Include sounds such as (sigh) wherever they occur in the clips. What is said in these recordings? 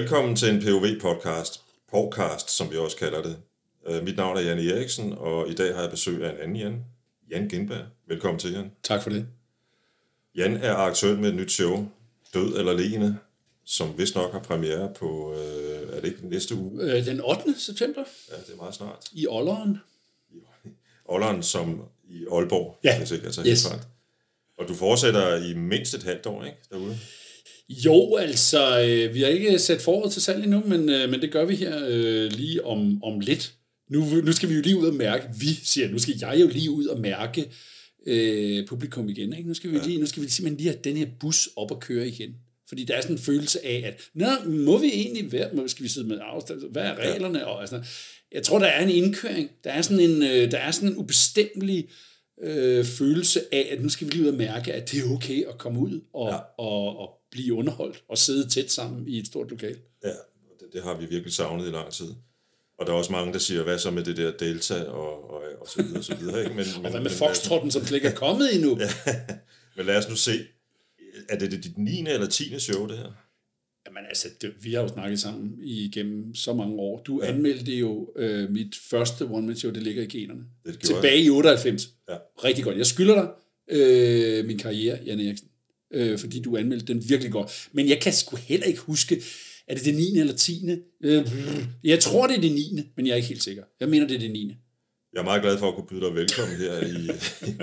Velkommen til en POV-podcast, podcast, som vi også kalder det. Uh, mit navn er Jan Eriksen, og i dag har jeg besøg af en anden Jan, Jan Gindberg. Velkommen til, Jan. Tak for det. Jan er aktuel med et nyt show, Død eller Lene, som vist nok har premiere på, uh, er det ikke næste uge? Øh, Den 8. september Ja, det er meget snart. i Olleren. Olleren (laughs) som i Aalborg, Ja. hvis ikke jeg tager Yes. helt. Og du fortsætter i mindst et halvt år, ikke, derude? Jo, altså, øh, vi har ikke sat foråret til salg endnu, men, øh, men det gør vi her øh, lige om, om lidt. Nu, nu skal vi jo lige ud og mærke, vi siger, nu skal jeg jo lige ud og mærke øh, publikum igen. Ikke? Nu, skal vi lige, nu skal vi simpelthen lige have den her bus op og køre igen. Fordi der er sådan en følelse af, at Nå, må vi egentlig være, må, skal vi sidde med afstand, hvad er reglerne? Og, altså, jeg tror, der er en indkøring. Der er sådan en, øh, der er sådan en ubestemmelig øh, følelse af, at nu skal vi lige ud og mærke, at det er okay at komme ud og, Ja. og, og blive underholdt og sidde tæt sammen i et stort lokal. Ja, det, det har vi virkelig savnet i lang tid. Og der er også mange, der siger, hvad så med det der Delta og, og, og så videre, og så videre. Ikke? Men, Og hvad med Foxtrotten, som slet ikke er kommet endnu? (laughs) Ja. Men lad os nu se. Er det dit 9. eller 10. show, det her? Jamen altså, det, vi har jo snakket sammen igennem så mange år. Du ja. anmeldte jo øh, mit første one-man-show, det ligger i generne. Det Tilbage i 98. Ja. Rigtig godt. Jeg skylder dig øh, min karriere, Jan Eriksen, øh, fordi du anmeldte den virkelig godt. Men jeg kan sgu heller ikke huske, er det det 9. eller 10. Øh, jeg tror, det er det 9., men jeg er ikke helt sikker. Jeg mener, det er det 9. Jeg er meget glad for at kunne byde dig velkommen her i, i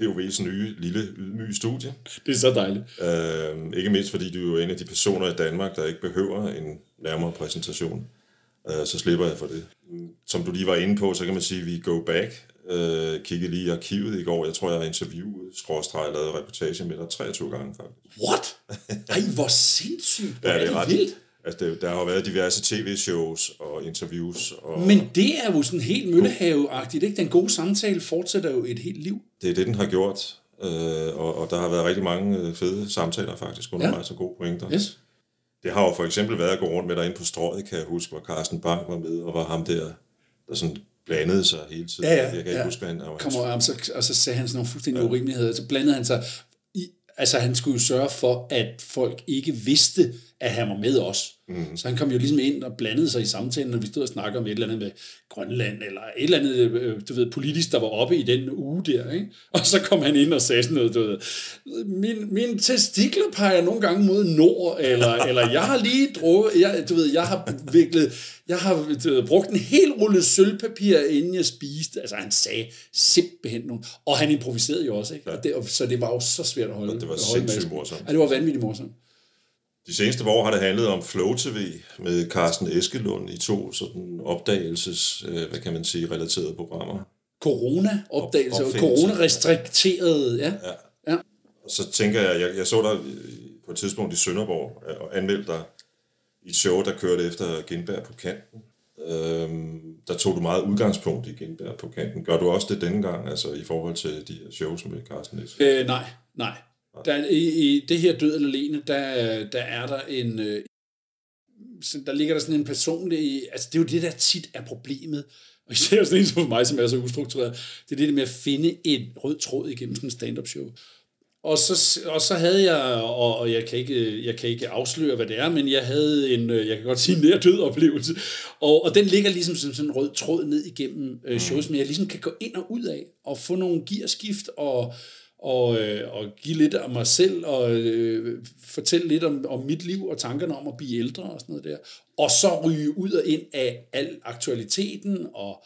POV's nye, lille, ydmyge studie. Det er så dejligt. Øh, ikke mindst fordi du er jo en af de personer i Danmark, der ikke behøver en nærmere præsentation. Øh, så slipper jeg for det. Som du lige var inde på, så kan man sige, at vi go back. Øh, kiggede lige i arkivet i går. Jeg tror, jeg har interviewet, skråstreg, lavet reportage med dig 23 gange faktisk. What? Ej, hvor sindssygt. Hvor Ja, er det det er ret. vildt. Altså, det, der har jo været diverse tv-shows og interviews, og Men det er jo sådan helt møllehave-agtigt, ikke? Den gode samtale fortsætter jo et helt liv. det er det, den har gjort. Øh, og, og der har været rigtig mange øh, fede samtaler faktisk undervejs og gode pointer. Yes. Det har jo for eksempel været at gå rundt med dig ind på strøget, kan jeg huske, hvor Carsten Bang var med, og var ham der, der sådan blandede sig hele tiden. Ja, ja, jeg kan ikke ja. huske, hvad han var. Kommer, og, så, og så sagde han sådan nogle fuldstændig ja. urimeligheder. Så blandede han sig altså han skulle jo sørge for, at folk ikke vidste, at han var med os. Mm. Så han kom jo ligesom ind og blandede sig i samtalen, når vi stod og snakkede om et eller andet med Grønland, eller et eller andet, øh, du ved, politisk, der var oppe i den uge der, ikke? (laughs) Og så kom han ind og sagde sådan noget, du ved, min, min testikler peger nogle gange mod nord, eller, (laughs) eller jeg har lige drukket, jeg, du ved, jeg har viklet, jeg har du ved, brugt en hel rulle sølvpapir, inden jeg spiste. Altså, han sagde simpelthen nogle, og han improviserede jo også, ikke? Og det, og, så det var jo så svært at holde. det var holde sindssygt morsomt. Ja, det var vanvittigt morsomt. De seneste år har det handlet om Flow TV med Carsten Eskelund i to sådan opdagelses, øh, hvad kan man sige, relaterede programmer. Corona-opdagelse, Op- corona-restrikterede, ja. Ja. ja. Og så tænker jeg, jeg, jeg så dig på et tidspunkt i Sønderborg øh, og anmeldte dig i et show, der kørte efter Gindberg på kanten. Øhm, der tog du meget udgangspunkt i Gindberg på kanten. Gør du også det denne gang, altså i forhold til de her shows med Carsten Eskelund? Øh, nej, nej. Der, i, I det her Død eller Lene, der, der er der en... Øh, der ligger der sådan en personlig... Altså, det er jo det, der tit er problemet. (laughs) Og især sådan en som mig, som er så ustruktureret. Det er det med at finde en rød tråd igennem sådan en stand-up show. Og så, og så havde jeg, og, og jeg, kan ikke, jeg kan ikke afsløre, hvad det er, men jeg havde en, øh, jeg kan godt sige, en nær død oplevelse. Og, og den ligger ligesom som sådan en rød tråd ned igennem øh, shows, men jeg ligesom kan gå ind og ud af, og få nogle gearskift, og, og, øh, og give lidt af mig selv, og øh, fortælle lidt om, om mit liv, og tankerne om at blive ældre, og sådan noget der. Og så ryge ud og ind af al aktualiteten, og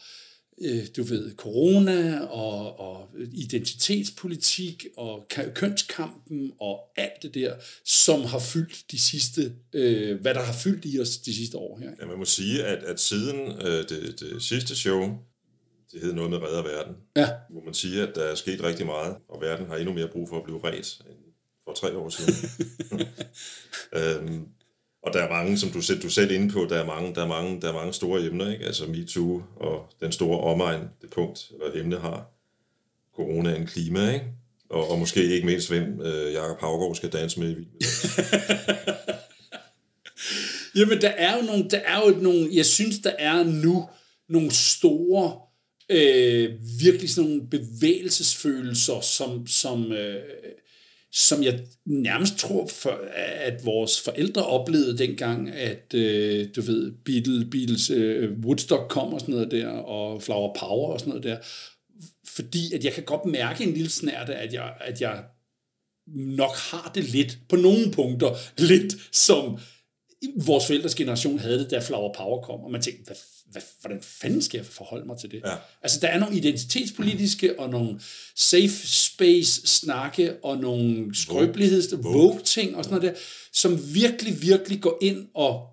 øh, du ved, corona og, og identitetspolitik og kønskampen og alt det der, som har fyldt de sidste, øh, hvad der har fyldt i os de sidste år her. Ja, man må sige, at, at siden øh, det, det sidste show, det hed noget med Redder Verden, Ja, må man sige, at der er sket rigtig meget, og verden har endnu mere brug for at blive ret end for tre år siden. (laughs) øhm, og der er mange, som du selv, du selv inde på, der er mange, der er mange, der er mange store emner, ikke? Altså MeToo og den store omegn, det punkt, eller emne har corona en klima, ikke? Og, og måske ikke mindst, hvem øh, Jakob Havgaard skal danse med i Vild. (laughs) Jamen, der er jo nogle, der er jo nogle, jeg synes, der er nu nogle store, øh, virkelig sådan nogle bevægelsesfølelser, som, som, øh, som jeg nærmest tror, for, at vores forældre oplevede dengang, at øh, du ved, Beatles, Beatles øh, Woodstock kom og sådan noget der, og Flower Power og sådan noget der. Fordi at jeg kan godt mærke en lille snærte, at jeg, at jeg nok har det lidt, på nogle punkter, lidt som vores forældres generation havde det, da Flower Power kom, og man tænkte, hvad, hvad, hvordan fanden skal jeg forholde mig til det? Ja. Altså, der er nogle identitetspolitiske og nogle safe space snakke og nogle skrøbeligheds vogue ting og sådan noget der, som virkelig, virkelig går ind og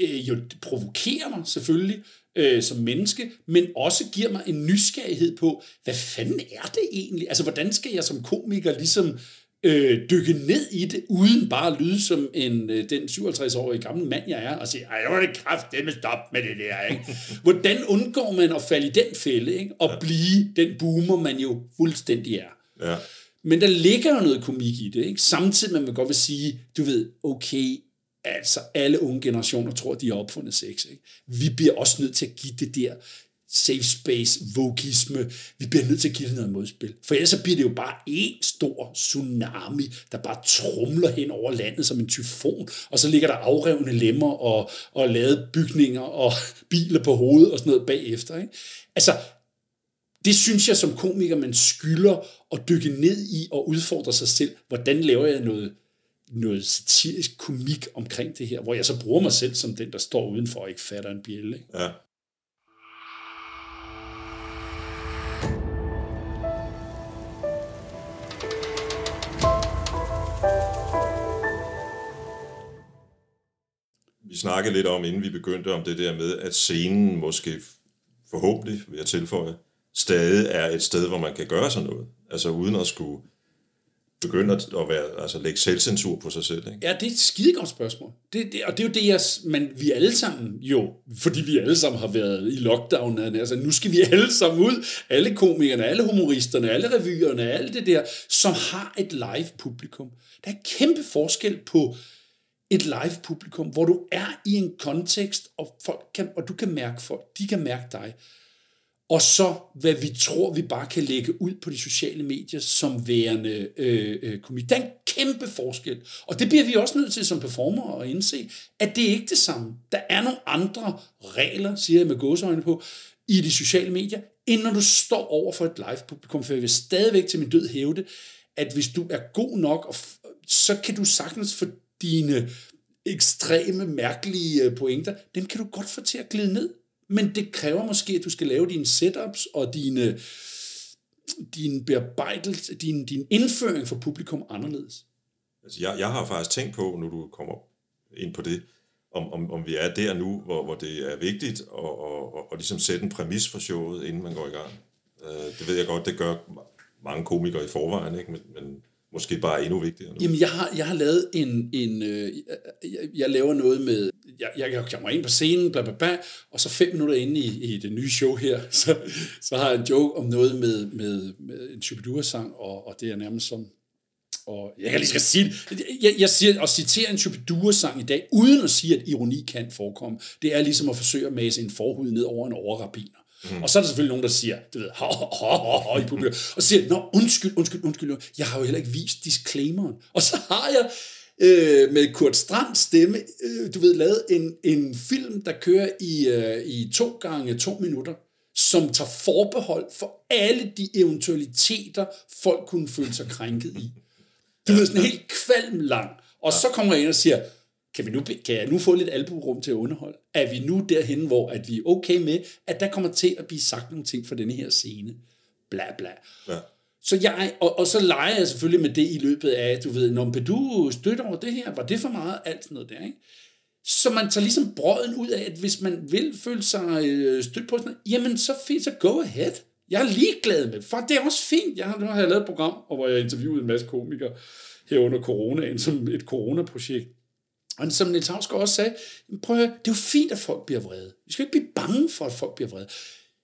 øh, jo provokerer mig selvfølgelig, øh, som menneske, men også giver mig en nysgerrighed på, hvad fanden er det egentlig? Altså, hvordan skal jeg som komiker ligesom øh, dykke ned i det, uden bare at lyde som en, øh, den 57-årige gamle mand, jeg er, og sige, ej, jeg var det kraft, det med stop med det der, ikke? (laughs) Hvordan undgår man at falde i den fælde, ikke? Og ja. blive den boomer, man jo fuldstændig er. Ja. Men der ligger jo noget komik i det, ikke? Samtidig med, man godt vil sige, du ved, okay, altså alle unge generationer tror, de har opfundet sex. Ikke? Vi bliver også nødt til at give det der safe space, vogisme. Vi bliver nødt til at give det noget modspil. For ellers så bliver det jo bare en stor tsunami, der bare trumler hen over landet som en tyfon, og så ligger der afrevne lemmer og, og lavet bygninger og (laughs) biler på hovedet og sådan noget bagefter. Ikke? Altså, det synes jeg som komiker, man skylder at dykke ned i og udfordre sig selv. Hvordan laver jeg noget, noget satirisk komik omkring det her, hvor jeg så bruger mig selv som den, der står udenfor og ikke fatter en bjælle. Ikke? Ja. Snakkede lidt om, inden vi begyndte, om det der med, at scenen måske forhåbentlig, vil jeg tilføje, stadig er et sted, hvor man kan gøre sådan noget. Altså uden at skulle begynde at være, altså lægge selvcensur på sig selv. Ikke? Ja, det er et skidegodt spørgsmål. Det, det, og det er jo det, jeg, man, vi alle sammen jo, fordi vi alle sammen har været i lockdown, altså nu skal vi alle sammen ud, alle komikerne, alle humoristerne, alle revyerne, alt det der, som har et live publikum. Der er kæmpe forskel på et live publikum, hvor du er i en kontekst, og, folk kan, og du kan mærke folk, de kan mærke dig. Og så, hvad vi tror, vi bare kan lægge ud på de sociale medier som værende øh, øh, komik. Der er en kæmpe forskel. Og det bliver vi også nødt til som performer at indse, at det er ikke det samme. Der er nogle andre regler, siger jeg med gåseøjne på, i de sociale medier, end når du står over for et live publikum. For jeg vil stadigvæk til min død hævde, at hvis du er god nok, så kan du sagtens få dine ekstreme, mærkelige øh, pointer, dem kan du godt få til at glide ned. Men det kræver måske, at du skal lave dine setups og dine, din bearbejdelse, din, din indføring for publikum anderledes. Altså, jeg, jeg har faktisk tænkt på, når du kommer ind på det, om, om, om vi er der nu, hvor, hvor det er vigtigt at og, og, og ligesom sætte en præmis for showet, inden man går i gang. Uh, det ved jeg godt, det gør mange komikere i forvejen, ikke? Men, men måske bare endnu vigtigere nu? Jamen, jeg har, jeg har lavet en... en øh, jeg, jeg laver noget med... Jeg, jeg kommer ind på scenen, bla, bla, bla, og så fem minutter inde i, i det nye show her, (laughs) så, så har jeg en joke om noget med, med, med en Chubidua-sang, og, og det er nærmest som... Og jeg kan lige skal sige jeg, jeg siger, at citere en Chubidua-sang i dag, uden at sige, at ironi kan forekomme, det er ligesom at forsøge at mase en forhud ned over en overrabiner. Mm. Og så er der selvfølgelig nogen, der siger, du ved, ho, ho, ho, ho, i publikum, og siger, nå, undskyld, undskyld, undskyld, jeg har jo heller ikke vist disclaimeren. Og så har jeg øh, med Kurt Strands stemme, øh, du ved, lavet en, en film, der kører i, øh, i to gange to minutter, som tager forbehold for alle de eventualiteter, folk kunne føle sig krænket i. Du ved, sådan helt kvalm lang. Og så kommer jeg ind og siger, kan, vi nu, kan jeg nu få lidt albuerum til at underholde? Er vi nu derhen, hvor at vi er okay med, at der kommer til at blive sagt nogle ting for denne her scene? Bla bla. Ja. Så jeg, og, og så leger jeg selvfølgelig med det i løbet af, du ved, når du støtter over det her, var det for meget, alt sådan noget der, ikke? Så man tager ligesom brøden ud af, at hvis man vil føle sig øh, stødt på sådan noget, jamen så fint, så go ahead. Jeg er ligeglad med for det er også fint. Jeg, nu har jeg lavet et program, hvor jeg interviewede en masse komikere her under coronaen, som et coronaprojekt. Og som Niels Havsgaard også sagde, prøv at høre, det er jo fint, at folk bliver vrede. Vi skal ikke blive bange for, at folk bliver vrede.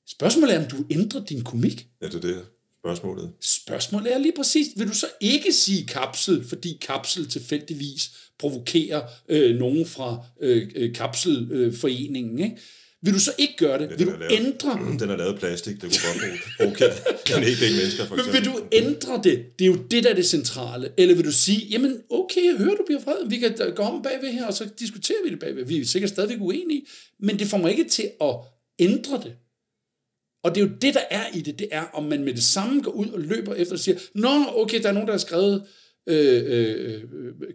Spørgsmålet er, om du ændrer din komik. Ja, det er det spørgsmålet. Spørgsmålet er lige præcis, vil du så ikke sige kapsel, fordi kapsel tilfældigvis provokerer øh, nogen fra øh, øh kapselforeningen, ikke? Vil du så ikke gøre det? Ja, vil du lavet- ændre Den er lavet plastik, det kunne godt bruge, bruge en hel del mennesker, for Men eksempel. vil du ændre det? Det er jo det, der er det centrale. Eller vil du sige, jamen okay, jeg hører, du bliver fred. Vi kan gå om bagved her, og så diskuterer vi det bagved. Vi er sikkert stadigvæk uenige, men det får mig ikke til at ændre det. Og det er jo det, der er i det. Det er, om man med det samme går ud og løber efter og siger, Nå, okay, der er nogen, der har skrevet øh, øh, øh,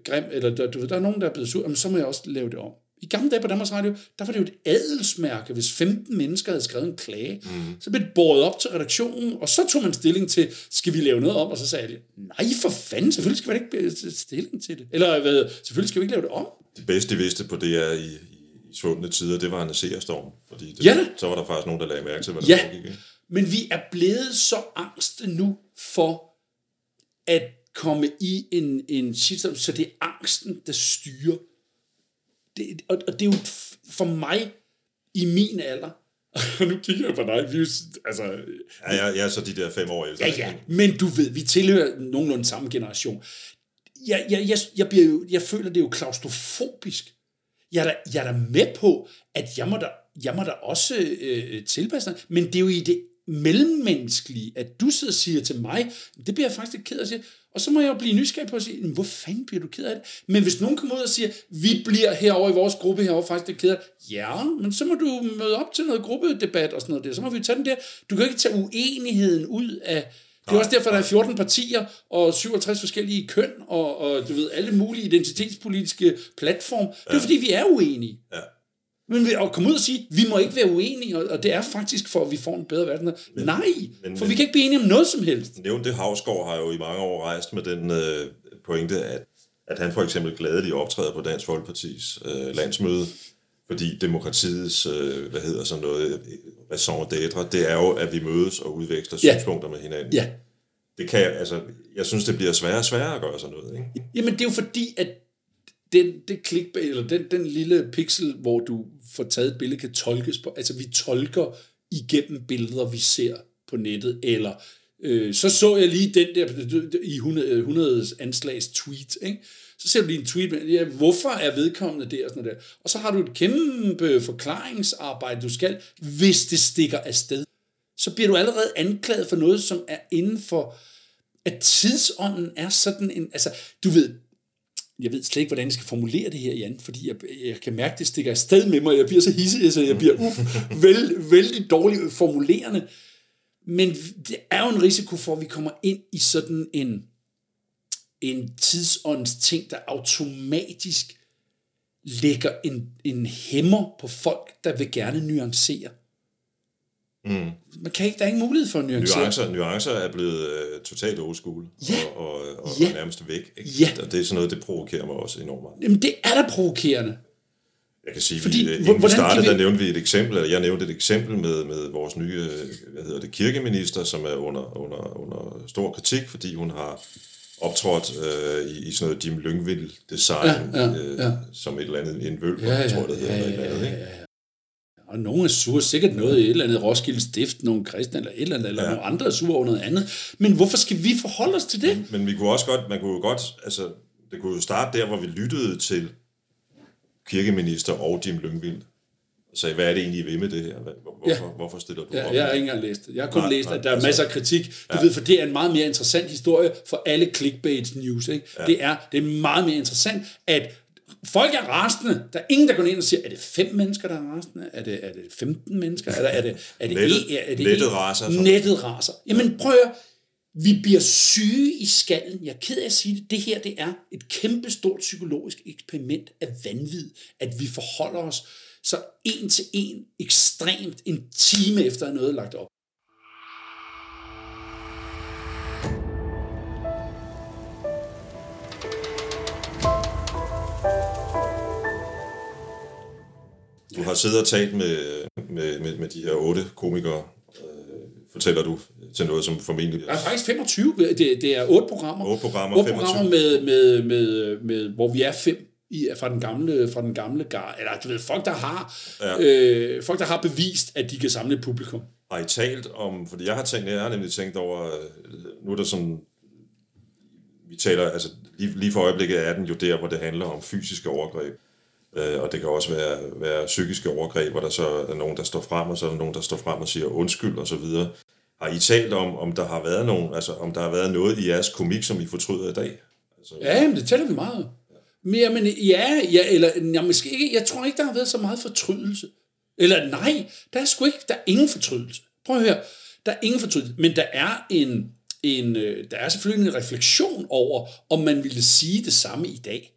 grim, eller der, du ved, der er nogen, der er blevet sur, jamen, så må jeg også lave det om. I gamle dage på Danmarks Radio, der var det jo et adelsmærke, hvis 15 mennesker havde skrevet en klage. Mm. Så blev det båret op til redaktionen, og så tog man stilling til, skal vi lave noget om? Og så sagde de, nej for fanden, selvfølgelig skal vi ikke tage stilling til det. Eller hvad, selvfølgelig skal vi ikke lave det om. Det bedste, de vidste på det er i, i svundne tider, det var en seerstorm. Fordi det, Ja så var der faktisk nogen, der lagde mærke til, hvad der Ja. foregik. Men vi er blevet så angste nu for at komme i en, en situation, så det er angsten, der styrer. Det, og, og det er jo for mig i min alder, og (laughs) nu kigger jeg på dig, vi er altså, Ja, jeg, jeg er så de der fem år ældre. ja, ja, men du ved, vi tilhører nogenlunde samme generation. Jeg, jeg, jeg, jeg, bliver jo, jeg føler, det er jo klaustrofobisk. Jeg er da, jeg er da med på, at jeg må da, jeg må da også øh, tilpasse mig, men det er jo i det mellemmenneskelige, at du sidder og siger til mig, det bliver jeg faktisk lidt ked af at sige, og så må jeg jo blive nysgerrig på at sige, "Men hvor fanden bliver du ked af det? Men hvis nogen kommer ud og siger, vi bliver herovre i vores gruppe herovre faktisk lidt ked af det, ja, men så må du møde op til noget gruppedebat og sådan noget der, så må vi tage den der. Du kan jo ikke tage uenigheden ud af, det er også derfor, der er 14 partier og 57 forskellige køn og, og du ved, alle mulige identitetspolitiske platform. Det er fordi, vi er uenige. Ja. Men vi- at komme ud og sige, vi må ikke være uenige, og- det er faktisk for, at vi får en bedre verden. Men, Nej, men- for men- vi kan ikke blive enige om noget som helst. Nævnte Havsgaard har jo i mange år rejst med den øh, pointe, at, at han for eksempel gladeligt optræder på Dansk Folkepartis øh, landsmøde, fordi demokratiets, øh, hvad hedder sådan noget, raison d'être, det er jo, at vi mødes og udveksler Ja. synspunkter med hinanden. Ja. Det kan altså, jeg synes, det bliver sværere og sværere at gøre sådan noget, ikke? Jamen, det er jo fordi, at den, det clickbait, eller den, den lille pixel, hvor du får taget et billede, kan tolkes på. Altså, vi tolker igennem billeder, vi ser på nettet, eller øh, så så jeg lige den der i 100, 100 øh, anslags tweet, ikke? Så ser du lige en tweet med, ja, hvorfor er vedkommende der og sådan noget der. Og så har du et kæmpe forklaringsarbejde, du skal, hvis det stikker afsted. Så bliver du allerede anklaget for noget, som er inden for, at tidsånden er sådan en, altså, du ved, jeg ved slet ikke, hvordan jeg skal formulere det her, Jan, fordi jeg, jeg kan mærke, det stikker afsted med mig, jeg bliver så hissig, så altså, jeg bliver uff, vel, vældig dårligt formulerende. Men det er jo en risiko for, at vi kommer ind i sådan en, en tidsånds ting, der automatisk lægger en, en hæmmer på folk, der vil gerne nuancere. Mm. Man kan ikke, der er ingen mulighed for at nuancere. Nuancer, nuancer er blevet øh, totalt old school Ja. og, og, og, Ja. og nærmest væk. Ikke? Ja. Og det er sådan noget, det provokerer mig også enormt meget. Jamen, det er da provokerende. Jeg kan sige, Fordi, vi, hvor- inden vi startede, vi- der nævnte vi et eksempel, eller jeg nævnte et eksempel med, med vores nye, øh, hvad hedder det, kirkeminister, som er under, under, under stor kritik, fordi hun har optrådt øh, i, i sådan noget Jim Lyngvild-design, Ja, ja, øh, ja. som et eller andet, en vølper, Ja, ja, ja, tror jeg, det hedder. ja, eller et eller andet, ja, ikke? ja, ja. Og nogen er sure, sikkert noget i et eller andet Roskilde Stift, nogle kristne eller et eller andet, eller ja. Nogle andre er sure over noget andet. Men hvorfor skal vi forholde os til det? Men vi kunne også godt, man kunne jo godt, altså, det kunne jo starte der, hvor vi lyttede til kirkeminister og Jim Lyngvild, og sagde, hvad er det egentlig, I vil med det her? Hvorfor, Ja. hvorfor stiller du Ja, op? jeg har ikke engang læst det. Jeg har kun Nej, læst, nej, at der er altså- masser af kritik. Du ja. ved, for det er en meget mere interessant historie for alle clickbait news. Ikke? Ja. Det, er, det er meget mere interessant, at folk er rasende. Der er ingen, der går ind og siger, er det fem mennesker, der er rasende? Er det, er det 15 mennesker? Er, der, er det, er det Nettet- en- er det nettet raser, så. Nettet raser. Jamen prøv at. Vi bliver syge i skallen. Jeg er ked af at sige det. Det her det er et kæmpestort psykologisk eksperiment af vanvid, at vi forholder os så en til en ekstremt en time efter at noget er lagt op. har siddet og talt med, med, med, med de her otte komikere, øh, fortæller du til noget, som formentlig Der er faktisk 25. Det, det er otte programmer. Otte programmer, otte 25. programmer med, med, med, med, hvor vi er fem i, fra den gamle, fra den gamle gar, eller du ved, folk der har, ja. øh, folk der har bevist, at de kan samle et publikum. Har I talt om, fordi jeg har tænkt, jeg har nemlig tænkt over, øh, nu er der sådan, vi taler, altså lige, lige for øjeblikket er den jo der, hvor det handler om fysiske overgreb. Øh, og det kan også være, være psykiske overgreb, hvor der så er nogen, der står frem, og så er der nogen, der står frem og siger undskyld og så videre. Har I talt om, om der har været nogen, altså om der har været noget i jeres komik, som I fortryder i dag? Altså, Ja, men det tæller vi meget. Men, men ja, ja, eller ja, måske ikke, jeg tror ikke, der har været så meget fortrydelse. Eller nej, der er sgu ikke, der er ingen fortrydelse. Prøv at høre, der er ingen fortrydelse, men der er en, en øh, der er selvfølgelig en refleksion over, om man ville sige det samme i dag.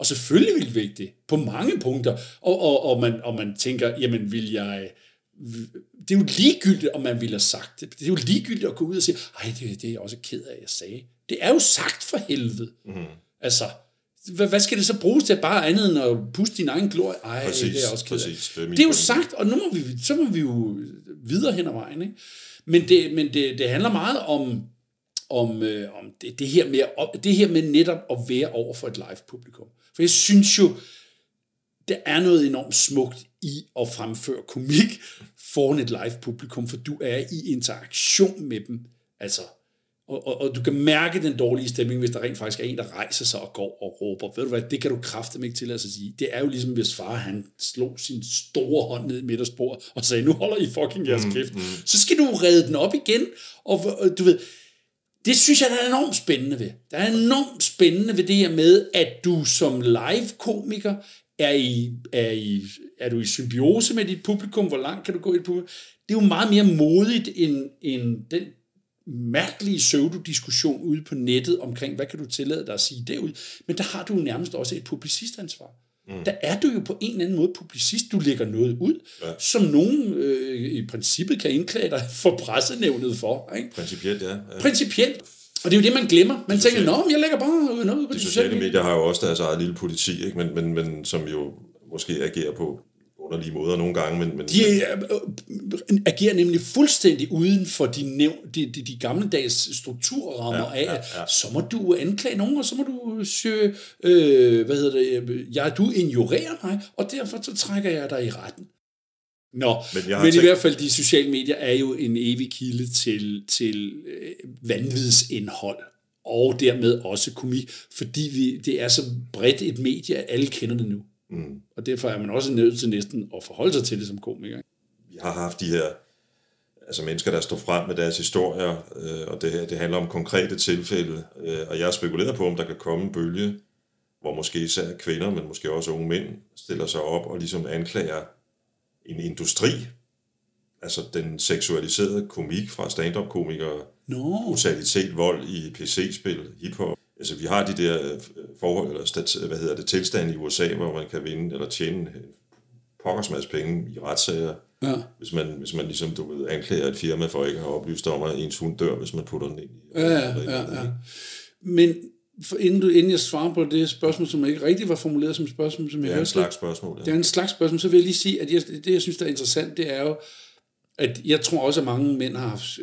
Og selvfølgelig ville vi ikke det, på mange punkter. Og, og, og, man, og man tænker, jamen vil jeg... Det er jo ligegyldigt, om man ville have sagt det. Det er jo ligegyldigt at gå ud og sige, ej, det, det er jeg også ked af, jeg sagde. Det er jo sagt for helvede. Mm. Altså, hvad, hvad skal det så bruges til bare andet end at puste din egen glorie? Ej, Præcis, det er også ked af. præcis. Det er det er jo sagt, og nu må vi, så må vi jo videre hen ad vejen. Ikke? Men, det, men det, det handler meget om, om, øh, om det, det, her med, det her med netop at være over for et live-publikum. For jeg synes jo, der er noget enormt smukt i at fremføre komik foran et live-publikum, for du er i interaktion med dem. Altså, og, og, og du kan mærke den dårlige stemning, hvis der rent faktisk er en, der rejser sig og går og råber. Ved du hvad, det kan du kraftedeme ikke tillade sig at sige. Det er jo ligesom, hvis far han slog sin store hånd ned i midtersporet og sagde, nu holder I fucking jeres kæft. Mm, mm. Så skal du redde den op igen. Og, og du ved, det synes jeg, der er enormt spændende ved. Der er enormt spændende ved det her med, at du som live-komiker er, i, er, i, er du i symbiose med dit publikum. Hvor langt kan du gå i et publikum? Det er jo meget mere modigt end, end den mærkelige pseudodiskussion ude på nettet omkring, hvad kan du tillade dig at sige derud. Men der har du nærmest også et publicistansvar. Mm. Der er du jo på en eller anden måde publicist. Du lægger noget ud, ja. som nogen øh, i princippet kan indklage dig (laughs) for pressenævnet for. Ikke? Principielt, ja. Principielt. Og det er jo det, man glemmer. Man tænker, nå, jeg lægger bare noget ud på De de sociale medier har jo også deres eget lille politi, ikke? Men, men, men som jo måske agerer på underlige måder nogle gange. Men, men, De øh, øh, agerer nemlig fuldstændig uden for de, næv, de, de, de gammeldags strukturrammer ja, ja, ja. af, så må du anklage nogen, og så må du søge, øh, hvad hedder det, øh, ja, du ignorerer mig, og derfor så trækker jeg dig i retten. Nå, Men men, jeg men i tænkt- hvert fald, de sociale medier er jo en evig kilde til, til øh, vanvidsindhold, og dermed også komik, fordi vi, det er så bredt et medie, at alle kender det nu. Mm. Og derfor er man også nødt til næsten at forholde sig til det som komiker. vi har haft de her altså mennesker, der står frem med deres historier, øh, og det her det handler om konkrete tilfælde, øh, og jeg har spekuleret på, om der kan komme en bølge, hvor måske især kvinder, men måske også unge mænd, stiller sig op og ligesom anklager en industri, altså den seksualiserede komik fra stand-up-komikere, Nå, brutalitet, vold i PC-spil, hiphop. Altså, vi har de der øh, forhold, eller stat, hvad hedder det, tilstand i USA, hvor man kan vinde eller tjene en pokkers masse penge i retssager, ja. hvis man, hvis man ligesom, du ved, anklager et firma for ikke at have oplyst om, at ens hund dør, hvis man putter den ind i. Ja, ja, ja, ja. Men for inden, du, inden jeg svarer på det spørgsmål, som ikke rigtig var formuleret som et spørgsmål, som jeg Det er en slags spørgsmål. det Ja. er en slags spørgsmål, så vil jeg lige sige, at jeg, det, jeg synes, der er interessant, det er jo, at jeg tror også, at mange mænd har haft,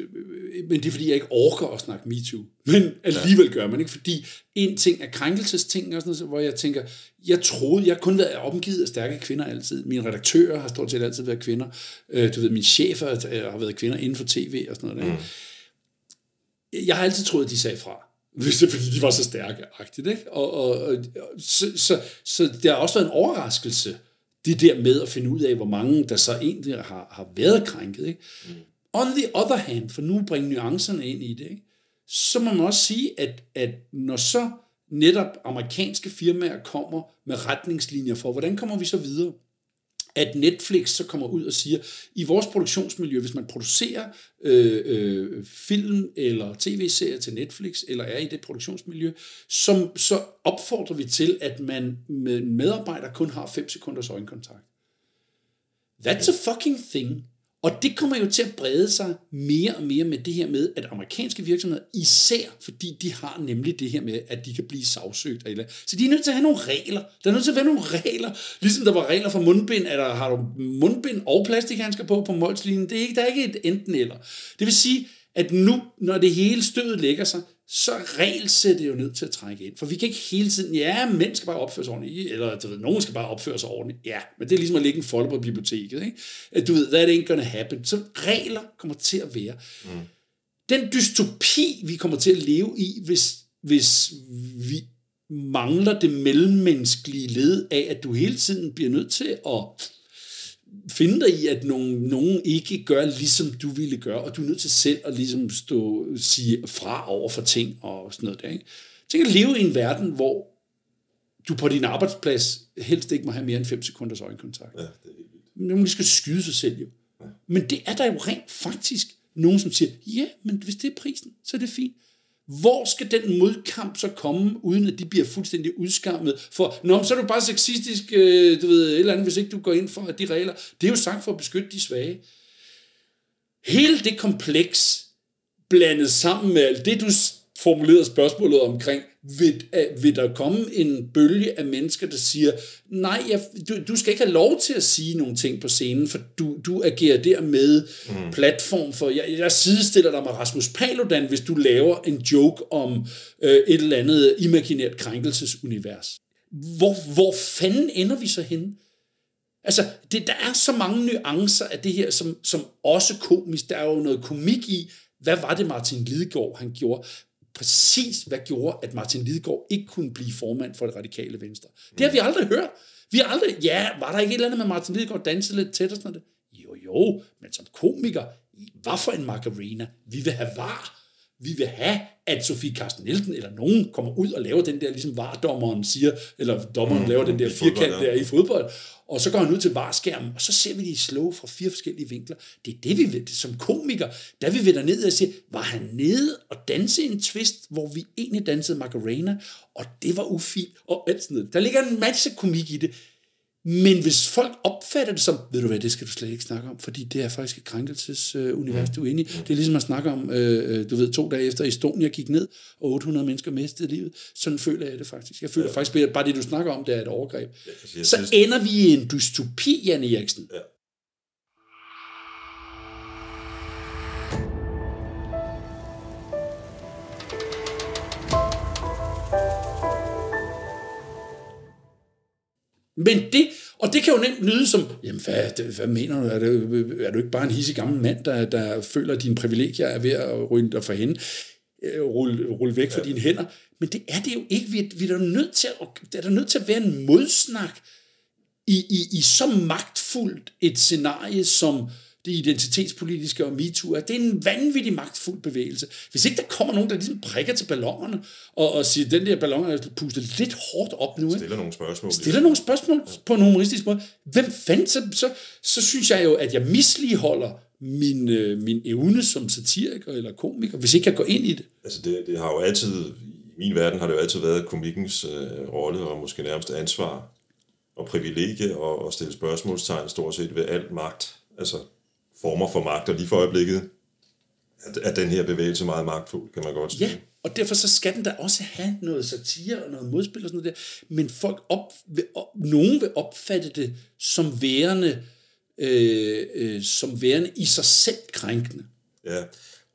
men det er, fordi jeg ikke orker at snakke MeToo. Men alligevel gør man ikke, fordi en ting er krænkelsesting, og sådan noget, hvor jeg tænker, jeg troede, jeg kun været omgivet af stærke kvinder altid. Mine redaktører har stort set altid været kvinder. Øh, du ved, mine chefer øh, har været kvinder inden for tv og sådan noget. Mm. Jeg har altid troet, at de sagde fra. (laughs) Hvis det fordi de var så stærke, agtigt, ikke? Og, og, og, så, så, så det har også været en overraskelse, det der med at finde ud af, hvor mange der så egentlig har, har været krænket. Ikke? Mm. On the other hand, for nu bringe nuancerne ind i det, ikke? så må man også sige, at, at når så netop amerikanske firmaer kommer med retningslinjer for, hvordan kommer vi så videre, at Netflix så kommer ud og siger, i vores produktionsmiljø, hvis man producerer øh, øh, film eller tv-serier til Netflix, eller er i det produktionsmiljø, så, så opfordrer vi til, at man med en medarbejder kun har 5 sekunders øjenkontakt. That's a fucking thing. Og det kommer jo til at brede sig mere og mere med det her med, at amerikanske virksomheder, især fordi de har nemlig det her med, at de kan blive sagsøgt. Eller, så de er nødt til at have nogle regler. Der er nødt til at være nogle regler. Ligesom der var regler for mundbind, at der har du mundbind og plastikhandsker på på målslinjen. Det er ikke, der er ikke et enten eller. Det vil sige, at nu, når det hele stødet lægger sig, så regelsæt det jo nødt til at trække ind. For vi kan ikke hele tiden, ja, mænd skal bare opføre sig ordentligt, eller du ved, nogen skal bare opføre sig ordentligt. Ja, men det er ligesom at lægge en folder på biblioteket. Ikke? At Du ved, that ain't gonna happen. Så regler kommer til at være. Mm. Den dystopi, vi kommer til at leve i, hvis, hvis vi mangler det mellemmenneskelige led af, at du hele tiden bliver nødt til at finde dig i, at nogen, nogen ikke gør, ligesom du ville gøre, og du er nødt til selv at ligesom stå, sige fra over for ting og sådan noget der. Ikke? Tænk at leve i en verden, hvor du på din arbejdsplads helst ikke må have mere end 5 sekunders øjenkontakt. Ja, det er vildt. Nogen skal skyde sig selv jo. Ja. Men det er der jo rent faktisk nogen, som siger, ja, men hvis det er prisen, så er det fint. Hvor skal den modkamp så komme, uden at de bliver fuldstændig udskammet? For, nå, så er du bare sexistisk, øh, du ved, et eller andet, hvis ikke du går ind for at de regler. Det er jo sagt for at beskytte de svage. Hele det kompleks, blandet sammen med alt det, du formulerede spørgsmålet omkring, vil, vil der komme en bølge af mennesker, der siger, nej, jeg, du, du skal ikke have lov til at sige nogle ting på scenen, for du, du agerer dermed mm. platform for, jeg, jeg sidestiller dig med Rasmus Paludan, hvis du laver en joke om øh, et eller andet imaginært krænkelsesunivers. Hvor, hvor fanden ender vi så henne? Altså, det, der er så mange nuancer af det her, som, som også komisk. Der er jo noget komik i, hvad var det Martin Lidegaard, han gjorde? Præcis, hvad gjorde, at Martin Lidegaard ikke kunne blive formand for det radikale venstre. Det har vi aldrig hørt. Vi har aldrig, ja, var der ikke et eller andet med Martin Lidegaard danse lidt tæt og sådan noget? Jo, jo, men som komiker, hvad for en margarina? Vi vil have var. Vi vil have, at Sofie Carsten Nielsen eller nogen kommer ud og laver den der, ligesom vardommeren siger, eller dommeren mm, laver den der firkant der i fodbold, og så går han ud til varskærmen, og så ser vi det i slow fra fire forskellige vinkler. Det er det, vi vil. Som komiker, der vi der ned og sige, var han nede og danse en twist, hvor vi egentlig dansede Macarena, og det var ufint, og alt sådan noget. Der ligger en masse komik i det. Men hvis folk opfatter det som, ved du hvad, det skal du slet ikke snakke om, fordi det er faktisk et krænkelsesunivers, øh, du er inde i. Det er ligesom at snakke om, øh, øh, du ved, to dage efter Estonia gik ned, og 800 mennesker mistede livet. Sådan føler jeg det faktisk. Jeg føler ja. faktisk, at bare det, du snakker om, det er et overgreb. Ja, Så ender vi i en dystopi, Jan Eriksen. Ja. Men det, og det kan jo nemt lyde som, jamen hvad, hvad mener du, er, det, er du ikke bare en hissig gammel mand, der, der føler, at dine privilegier er ved at ryge dig for hende, øh, rulle, rulle væk fra ja. dine hænder? Men det er det jo ikke. Vi, vi er der nødt til at, der er der nødt til at være en modsnak i, i, i så magtfuldt et scenarie, som det identitetspolitiske og MeToo, at det er en vanvittig magtfuld bevægelse. Hvis ikke der kommer nogen, der ligesom prikker til ballongerne, og, og siger, at den der ballon er pustet lidt hårdt op nu. Stiller nogle spørgsmål. Stiller nogle spørgsmål ja. på en humoristisk måde. Hvem fanden, så, så, så synes jeg jo, at jeg misligeholder min, øh, min evne som satiriker eller komiker, hvis ikke jeg går ind i det. Altså det, det har jo altid, i min verden har det jo altid været komikkens øh, rolle, og måske nærmest ansvar og privilegie, og, at stille spørgsmålstegn stort set ved alt magt. Altså former for magt, og lige for øjeblikket er den her bevægelse meget magtfuld, kan man godt sige. Ja, og derfor så skal den da også have noget satire og noget modspil og sådan noget der. Men folk op, vil, op, nogen vil opfatte det som værende, øh, øh, som værende i sig selv krænkende. Ja.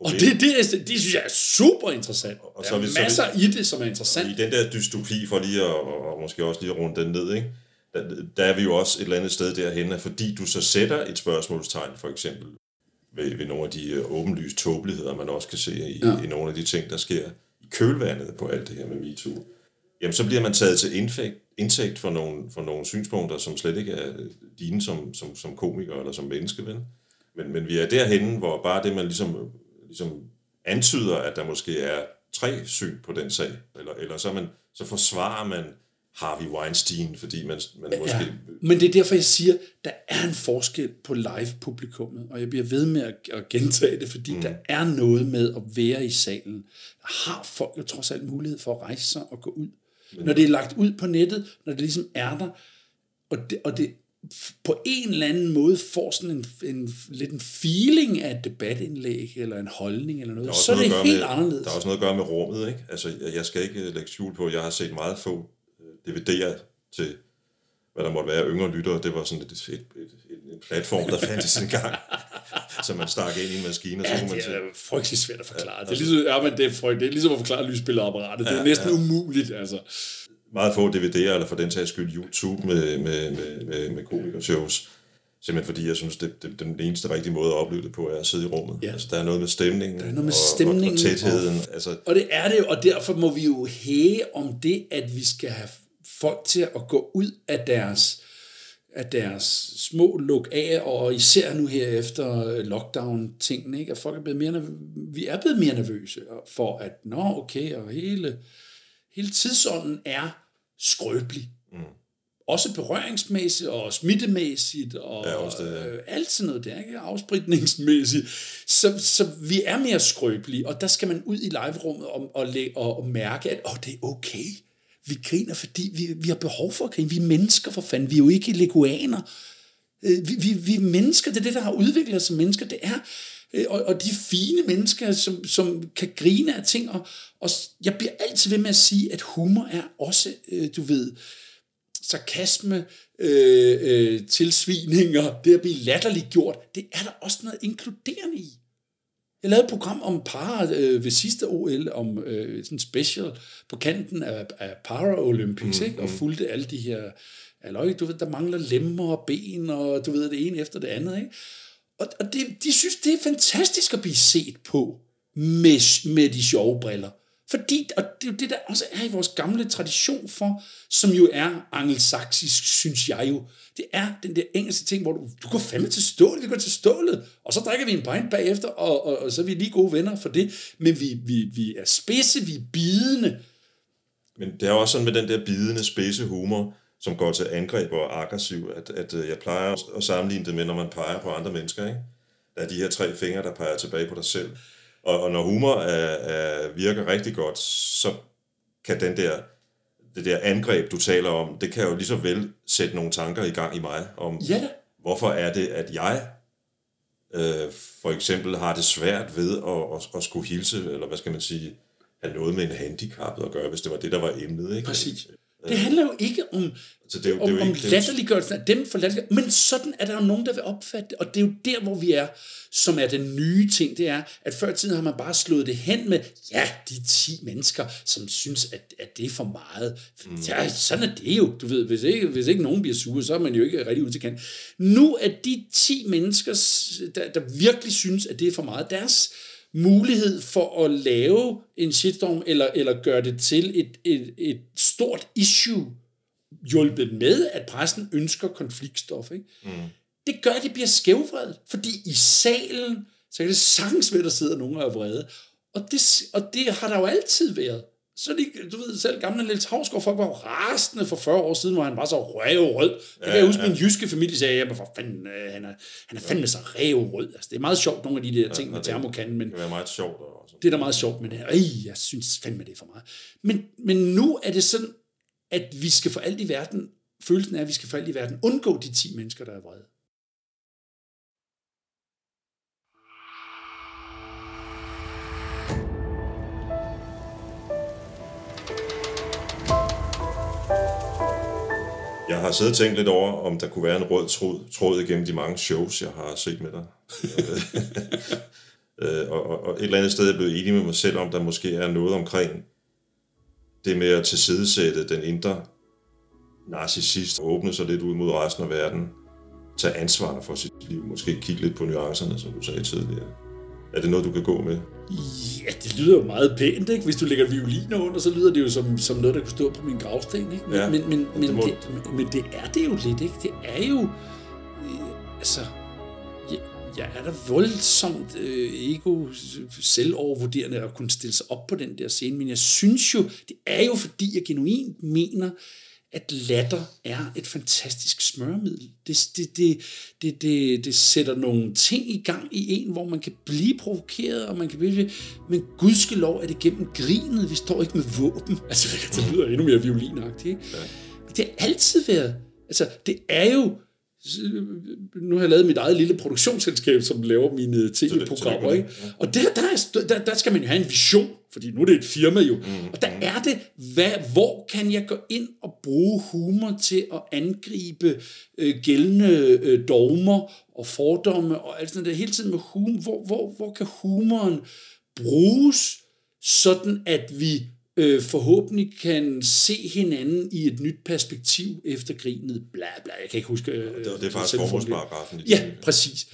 Og det, det, det, det synes jeg er super interessant. Og så der er vi, masser vi, i det, som er interessant. I den der dystopi, for lige at, og måske også lige at runde den ned, ikke? Der, der er vi jo også et eller andet sted derhen, at fordi du så sætter et spørgsmålstegn, for eksempel, ved, ved nogle af de øh, åbenlyse tåbeligheder, man også kan se i, ja. i nogle af de ting, der sker i kølvandet på alt det her med MeToo, jamen så bliver man taget til indfægt, indtægt for nogle, for nogle synspunkter, som slet ikke er dine som, som, som komiker eller som menneske, vel? Men, men vi er derhen, hvor bare det, man ligesom, ligesom antyder, at der måske er tre syn på den sag, eller, eller så, man, så forsvarer man Harvey Weinstein, fordi man, man måske... Ja, men det er derfor, jeg siger, der er en forskel på live-publikummet, og jeg bliver ved med at, at gentage det, fordi mm. der er noget med at være i salen. Der har folk jo trods alt mulighed for at rejse sig og gå ud. Men, når det er lagt ud på nettet, når det ligesom er der, og det, og det på en eller anden måde får sådan en, en lidt en feeling af et debatindlæg, eller en holdning, eller noget, så er det helt med, anderledes. Der er også noget at gøre med rummet, ikke? Altså, jeg skal ikke lægge skjul på, jeg har set meget få DVD'er til, hvad der måtte være yngre lyttere. Det var sådan et, et, et, et, en platform, der fandtes (laughs) en gang, som man stak ind i en maskine. Ja, så man det er frygtelig svært at forklare. Ja, det, er ligesom, ja, men det, er frygt, det er ligesom at forklare lysspillerapparatet. Ja, det er næsten ja. umuligt, altså. Meget få DVD'er, eller for den sags skyld YouTube med, med, med, med, med komikershows. Simpelthen fordi jeg synes, det, det, den eneste rigtige måde at opleve det på er at sidde i rummet. Ja. Altså, der er noget med stemningen. Der er noget med og, stemningen. Og, og tætheden. Altså, Og det er det jo, og derfor må vi jo hæge om det, at vi skal have folk til at gå ud af deres, af deres små luk af, og især nu her efter lockdown-tingene, ikke? at folk er blevet mere, nerv- vi er blevet mere nervøse for, at nå, okay, og hele, hele tidsånden er skrøbelig. Mm. Også berøringsmæssigt og smittemæssigt og Ja, også det, ja. øh, alt sådan noget der, ikke? afspritningsmæssigt. Så, så vi er mere skrøbelige, og der skal man ud i live-rummet og, og, og, og mærke, at oh, det er okay. Vi griner, fordi vi, vi har behov for at grine. Vi er mennesker for fanden. Vi er jo ikke leguaner. Øh, vi, vi, vi er mennesker. Det er det, der har udviklet os som mennesker. Det er, øh, og, og de fine mennesker, som, som kan grine af ting. Og, og jeg bliver altid ved med at sige, at humor er også, øh, du ved, sarkasme, øh, øh, tilsvininger, det at blive latterligt gjort, det er der også noget inkluderende i. Jeg lavede et program om para øh, ved sidste OL, om øh, sådan special på kanten af, af Paralympics, mm, ikke? og fulgte alle de her, aløj, du ved, der mangler lemmer og ben, og du ved, det ene efter det andet. Ikke? Og, og det, de synes, det er fantastisk at blive set på med, med de sjove briller. Fordi, og det er jo det, der også er i vores gamle tradition for, som jo er angelsaksisk, synes jeg jo. Det er den der engelske ting, hvor du, du går fandme til stålet, vi går til stålet, og så drikker vi en pint bagefter, og, og, og så er vi lige gode venner for det. Men vi, vi, vi er spidse, vi er bidende. Men det er også sådan med den der bidende, spidse humor, som går til angreb og aggressiv, at, at øh, jeg plejer at sammenligne det med, når man peger på andre mennesker. Ikke? Der er de her tre fingre, der peger tilbage på dig selv. Og, og når humor er, er, virker rigtig godt, så kan den der, det der angreb, du taler om, det kan jo lige så vel sætte nogle tanker i gang i mig om, Ja hvorfor er det, at jeg øh, for eksempel har det svært ved at, at, at skulle hilse, eller hvad skal man sige, have noget med en handicap at gøre, hvis det var det, der var emnet. Ikke? Præcis. Det handler jo ikke om, Så det er jo, det er om, jo om ikke, er latterliggørelsen af dem for latterliggørelsen, men sådan er der jo nogen, der vil opfatte det, og det er jo der, hvor vi er, som er den nye ting, det er, at før i tiden har man bare slået det hen med, ja, de 10 mennesker, som synes, at, at det er for meget. Mm. Ja, sådan er det jo, du ved, hvis ikke, hvis ikke nogen bliver sure, så er man jo ikke rigtig ud til kant. Nu er de 10 mennesker, der, der virkelig synes, at det er for meget, deres mulighed for at lave en shitstorm, eller, eller gøre det til et, et, et stort issue, hjulpet med, at pressen ønsker konfliktstof. Ikke? Mm. Det gør, at det bliver skævvredet, fordi i salen, så kan det sagtens være, at der sidder nogen og er vrede. Og det, og det har der jo altid været. Så de, du ved selv, gamle Niels Havsgaard, folk var rasende for 40 år siden, hvor han var så røvrød. Det kan jeg huske, min jyske familie sagde, jamen for fanden, øh, han er, han er fandme så røvrød. Altså, det er meget sjovt, nogle af de der ting med termokanden, men det være meget sjovt. Og sådan. det er da meget sjovt her. Ej, jeg synes fandme, det er for meget. Men, men nu er det sådan, at vi skal for alt i verden, følelsen er, at vi skal for alt i verden undgå de 10 mennesker, der er vrede. Jeg har siddet og tænkt lidt over, om der kunne være en rød tråd, tråd igennem de mange shows, jeg har set med dig. (laughs) Øh, og, og, og et eller andet sted er jeg blevet enig med mig selv om, der måske er noget omkring det med at tilsidesætte den indre narcissist, åbne sig lidt ud mod resten af verden, tage ansvar for sit liv, måske kigge lidt på nuancerne, som du sagde tidligere. Er det noget, du kan gå med? Ja, det lyder jo meget pænt, ikke? Hvis du lægger violiner under, så lyder det jo som, som noget, der kunne stå på min gravsten, ikke? Men, Ja, men, men, men, det må- det, men, det er det jo lidt, ikke? Det er jo... Øh, altså... Jeg, jeg er da voldsomt øh, ego, selvovervurderende at kunne stille sig op på den der scene, men jeg synes jo, det er jo fordi, jeg genuint mener, at latter er et fantastisk smøremiddel. Det, det, det, det, det, det sætter nogle ting i gang i en, hvor man kan blive provokeret, og man kan blive... Men gudskelov er det gennem grinet. Vi står ikke med våben. (laughs) Altså, det lyder endnu mere violinagtigt, ikke? Ja. Det har altid været... Altså, det er jo... Nu har jeg lavet mit eget lille produktionsselskab, som laver mine tv-programmer, ikke? Og der, der, er, der, der skal man jo have en vision, fordi nu er det et firma jo. Mm, og der er det, hvad, hvor kan jeg gå ind og bruge humor til at angribe øh, gældende øh, dogmer og fordomme og alt sådan der. Hele tiden med humor. Hvor, hvor, hvor kan humoren bruges, sådan at vi øh, forhåbentlig kan se hinanden i et nyt perspektiv efter grinet. Bla, bla, jeg kan ikke huske... Øh, det, det er faktisk formålsparagrafen. Ja, præcis.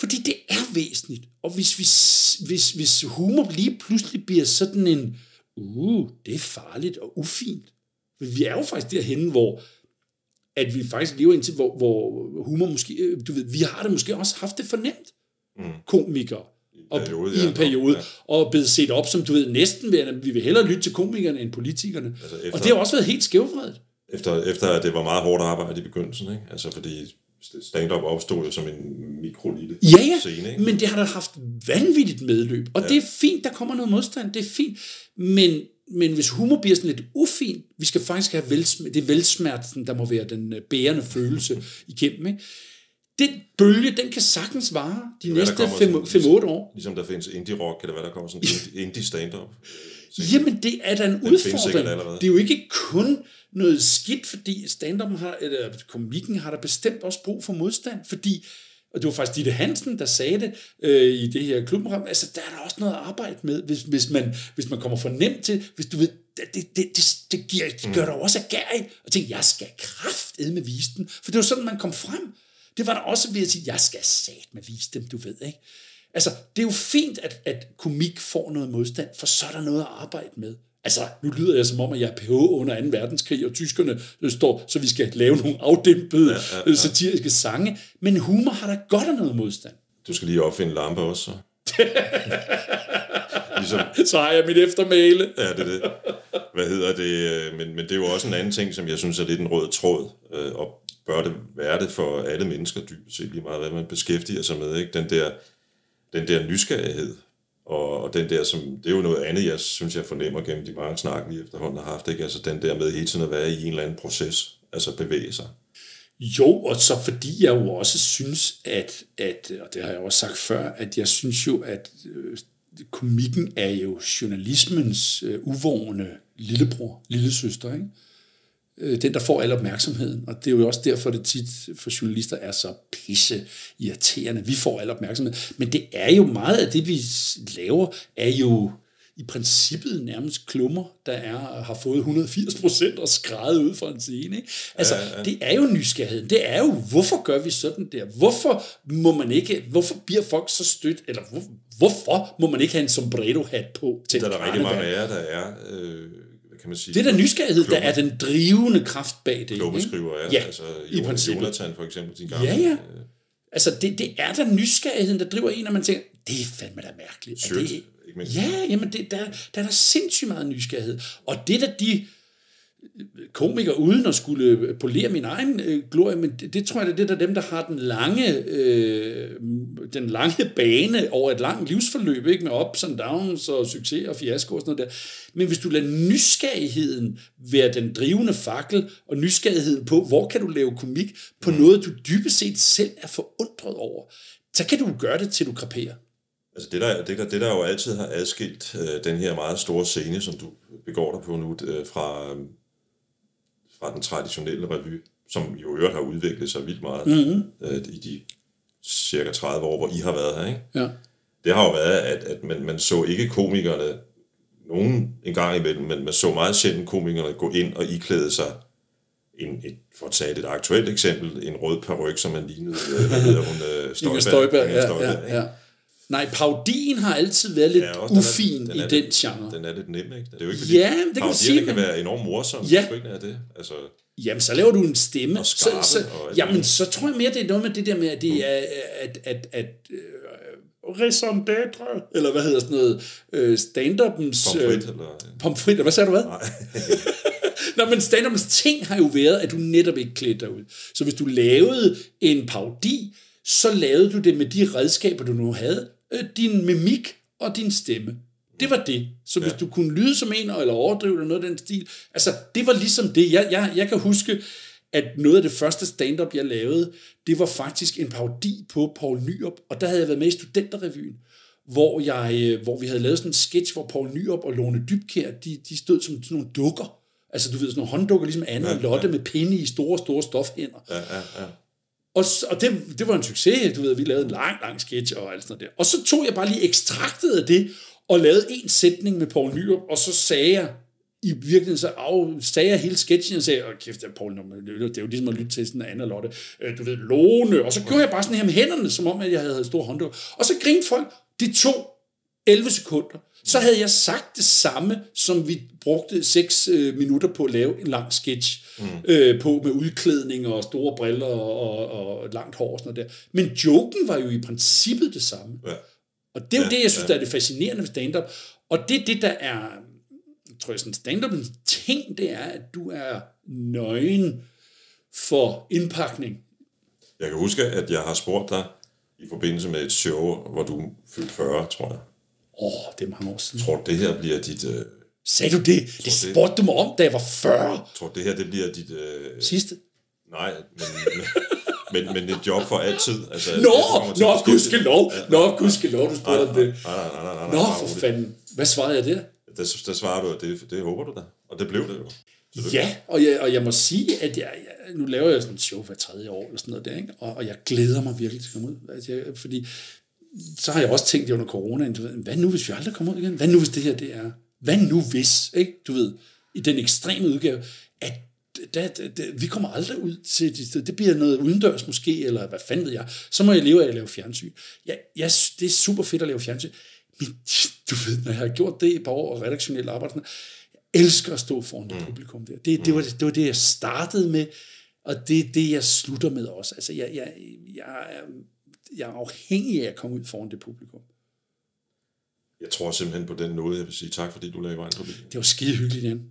Fordi det er væsentligt. Og hvis, hvis, hvis, hvis humor lige pludselig bliver sådan en, uh, det er farligt og ufint. Vi er jo faktisk derhen, hvor at vi faktisk lever indtil, hvor, hvor humor måske, øh, du ved, vi har det måske også haft det fornemt, mm. komikere, og, periode, i en periode, ja. og blevet set op som, du ved, næsten ved, vi vil hellere lytte til komikerne end politikerne. Altså efter, og det har også været helt skævfredet. Efter, efter at det var meget hårdt arbejde i begyndelsen, ikke? altså fordi stand-up opstod jo som en mikrolille ja, ja, scene. Ikke? men det har da haft vanvittigt medløb, og ja. det er fint, der kommer noget modstand, det er fint, men, men hvis humor bliver sådan lidt ufint, vi skal faktisk have velsm- det velsmerten, der må være den øh, bærende følelse (laughs) igennem, ikke? den bølge, den kan sagtens vare de næste 5-8 år. Ligesom der findes indie-rock, kan det være, der kommer sådan (laughs) en indie-stand-up? Jamen, det er da en den udfordring. Det er jo ikke kun noget skidt, fordi stand har, eller komikken har der bestemt også brug for modstand, fordi og det var faktisk Ditte Hansen, der sagde det øh, i det her klubprogram, altså der er der også noget at arbejde med, hvis, hvis, man, hvis man kommer for nemt til, hvis du ved, det, det, det, det, giver, det gør dig også agerig, og tænker, jeg skal med vise den, for det var sådan, man kom frem. Det var der også ved at sige, jeg skal sat med vise dem, du ved, ikke? Altså, det er jo fint, at, at komik får noget modstand, for så er der noget at arbejde med. Altså, nu lyder jeg som om, at jeg er PH under 2. verdenskrig, og tyskerne øh, står, så vi skal lave nogle afdæmpede ja, ja, ja. Øh, satiriske sange. Men humor har da godt af noget modstand. Du skal lige opfinde lampe også, så. (laughs) ligesom, så har jeg mit eftermæle. ja, det er det. Hvad hedder det? Men, men det er jo også en anden ting, som jeg synes er lidt en rød tråd, og bør det være det for alle mennesker dybest set lige meget, hvad man beskæftiger sig med. Ikke? Den, der, den der nysgerrighed, og, og den der, som, det er jo noget andet, jeg synes, jeg fornemmer gennem de mange snakker, vi efterhånden har haft. Ikke? Altså den der med hele tiden at være i en eller anden proces, altså bevæge sig. Jo, og så fordi jeg jo også synes, at, at og det har jeg også sagt før, at jeg synes jo, at øh, komikken er jo journalismens øh, uvågne lillebror, lillesøster, ikke? Øh, den, der får al opmærksomheden. Og det er jo også derfor, det tit for journalister er så pisse irriterende. Vi får al opmærksomhed. Men det er jo meget af det, vi laver, er jo i princippet nærmest klummer, der er, har fået 180 procent og skrevet ud fra en scene. Ikke? Altså, ja, ja. det er jo nysgerrigheden. Det er jo, hvorfor gør vi sådan der? Hvorfor må man ikke, hvorfor bliver folk så stødt, eller hvor, hvorfor må man ikke have en sombrero-hat på til Der er der rigtig mange af jer, der er... Øh kan man sige. Det er der nysgerrighed, der er den drivende kraft bag det. Klummeskriver, ja. ja altså, i princippet. Jonathan for eksempel, din gamle. Ja, ja. Altså, det, det er der nysgerrigheden, der driver en, og man tænker, det er fandme da mærkeligt. Sødt, det, ikke mindst. Ja, jamen, det, der, der er der sindssygt meget nysgerrighed. Og det der de komiker uden at skulle polere min egen øh, glorie, men det, det tror jeg, det er det, der dem, der har den lange, øh, den lange bane over et langt livsforløb, ikke med ups and downs og succes og fiasko og sådan noget der. Men hvis du lader nysgerrigheden være den drivende fakkel, og nysgerrigheden på, hvor kan du lave komik på mm. noget, du dybest set selv er forundret over, så kan du gøre det, til du kraperer. Altså det der, det, der, det der jo altid har adskilt øh, den her meget store scene, som du begår dig på nu, øh, fra, øh, fra den traditionelle revy, som jo i øvrigt har udviklet sig vildt meget mm-hmm. øh, i de cirka 30 år, hvor I har været her. Ikke? Ja. Det har jo været, at, at man, man så ikke komikerne nogen en gang imellem, men man så meget sjældent komikerne gå ind og iklæde sig en, et, for at tage et aktuelt eksempel, en rød peruk, som man lignede, øh, hvad hedder hun, øh, Støjberg. Støjberg, ja, Støjberg, ja, ja. Nej, paudien har altid været lidt ja, ufin den er, den i den lidt, genre. Den er lidt nem, ikke? Det er jo ikke, fordi ja, det kan sige, kan være enormt morsomme, ja. ikke er det. Altså, jamen, så laver du en stemme. Og skarpe, så, så, og jamen, så tror jeg mere, det er noget med det der med, at det mm. er, at, at, at uh, raison d'être, eller hvad hedder sådan noget, uh, stand-upens... Pomfrit, uh, eller... Pomfrit, hvad sagde du hvad? Nej. (laughs) Nå, men stand ting har jo været, at du netop ikke klædte dig ud. Så hvis du lavede en paudi, så lavede du det med de redskaber, du nu havde, øh, din mimik og din stemme. Det var det. Så hvis ja. du kunne lyde som en, eller overdrive eller noget af den stil, altså det var ligesom det. Jeg, jeg, jeg kan huske, at noget af det første stand-up, jeg lavede, det var faktisk en parodi på Paul Nyrup, og der havde jeg været med i Studenterrevyen, hvor, jeg, øh, hvor vi havde lavet sådan en sketch, hvor Paul Nyrup og Lone Dybkær, de, de stod som sådan nogle dukker. Altså du ved, sådan nogle hånddukker, ligesom Anne ja, og Lotte ja. med pinde i store, store stofhænder. Ja, ja, ja. Og, og det, det var en succes, du ved, vi lavede en lang, lang sketch og alt sådan noget der. Og så tog jeg bare lige ekstraktet af det, og lavede en sætning med Paul Nyrup, og så sagde jeg, i virkeligheden så af, sagde jeg hele sketchen og sagde, åh kæft, det er, Paul, det er jo ligesom at lytte til sådan en anden Lotte, øh, du ved, Lone, og så gjorde jeg bare sådan her med hænderne, som om at jeg havde stor håndduk. Og så grinede folk, de to 11 sekunder. Så havde jeg sagt det samme, som vi brugte 6 øh, minutter på at lave en lang sketch mm. øh, på, med udklædning og store briller og, og, og langt hår og sådan noget der. Men joken var jo i princippet det samme. Ja. Og det er jo ja, det, jeg synes, ja. der er det fascinerende ved stand-up. Og det er det, der er, tror jeg, sådan stand-upens ting, det er, at du er nøgen for indpakning. Jeg kan huske, at jeg har spurgt dig i forbindelse med et show, hvor du fyldte 40, tror jeg. Åh, oh, det er mange år siden. Tror det her bliver dit... Øh, Sagde du det? Det spurgte du mig om, da jeg var 40. Tror det her, det bliver dit... Øh, Sidste? Nej, men, (laughs) men, men et job for altid. Altså, nå, nå, gudske lov. Nå, gudske lov, du spurgte om det. Nej, nej, nej, nej, Nå, for fanden. Hvad svarede jeg der? Der, der svarer du, at det, det håber du da. Og det blev det jo. Ja, og jeg, og jeg må sige, at jeg, jeg, nu laver jeg sådan en show hver tredje år, eller sådan noget der, ikke? Og, og jeg glæder mig virkelig til at komme ud. Altså, jeg, fordi så har jeg også tænkt under corona, hvad nu hvis vi aldrig kommer ud igen? Hvad nu hvis det her det er? Hvad nu hvis, ikke? Du ved, i den ekstreme udgave, at da, da, da, vi kommer aldrig ud til det, det bliver noget udendørs måske, eller hvad fanden ved jeg, så må jeg leve af at lave fjernsyn. Ja, ja, det er super fedt at lave fjernsyn, men du ved, når jeg har gjort det i et par år, og redaktionelt arbejde, jeg elsker at stå foran det mm. publikum der. Det, det, var, det var det, jeg startede med, og det er det, jeg slutter med også. Altså, jeg, jeg, jeg, jeg er afhængig af at komme ud foran det publikum. Jeg tror simpelthen på den noget, jeg vil sige tak, fordi du lagde vejen forbi. Det var skide hyggeligt, Jan.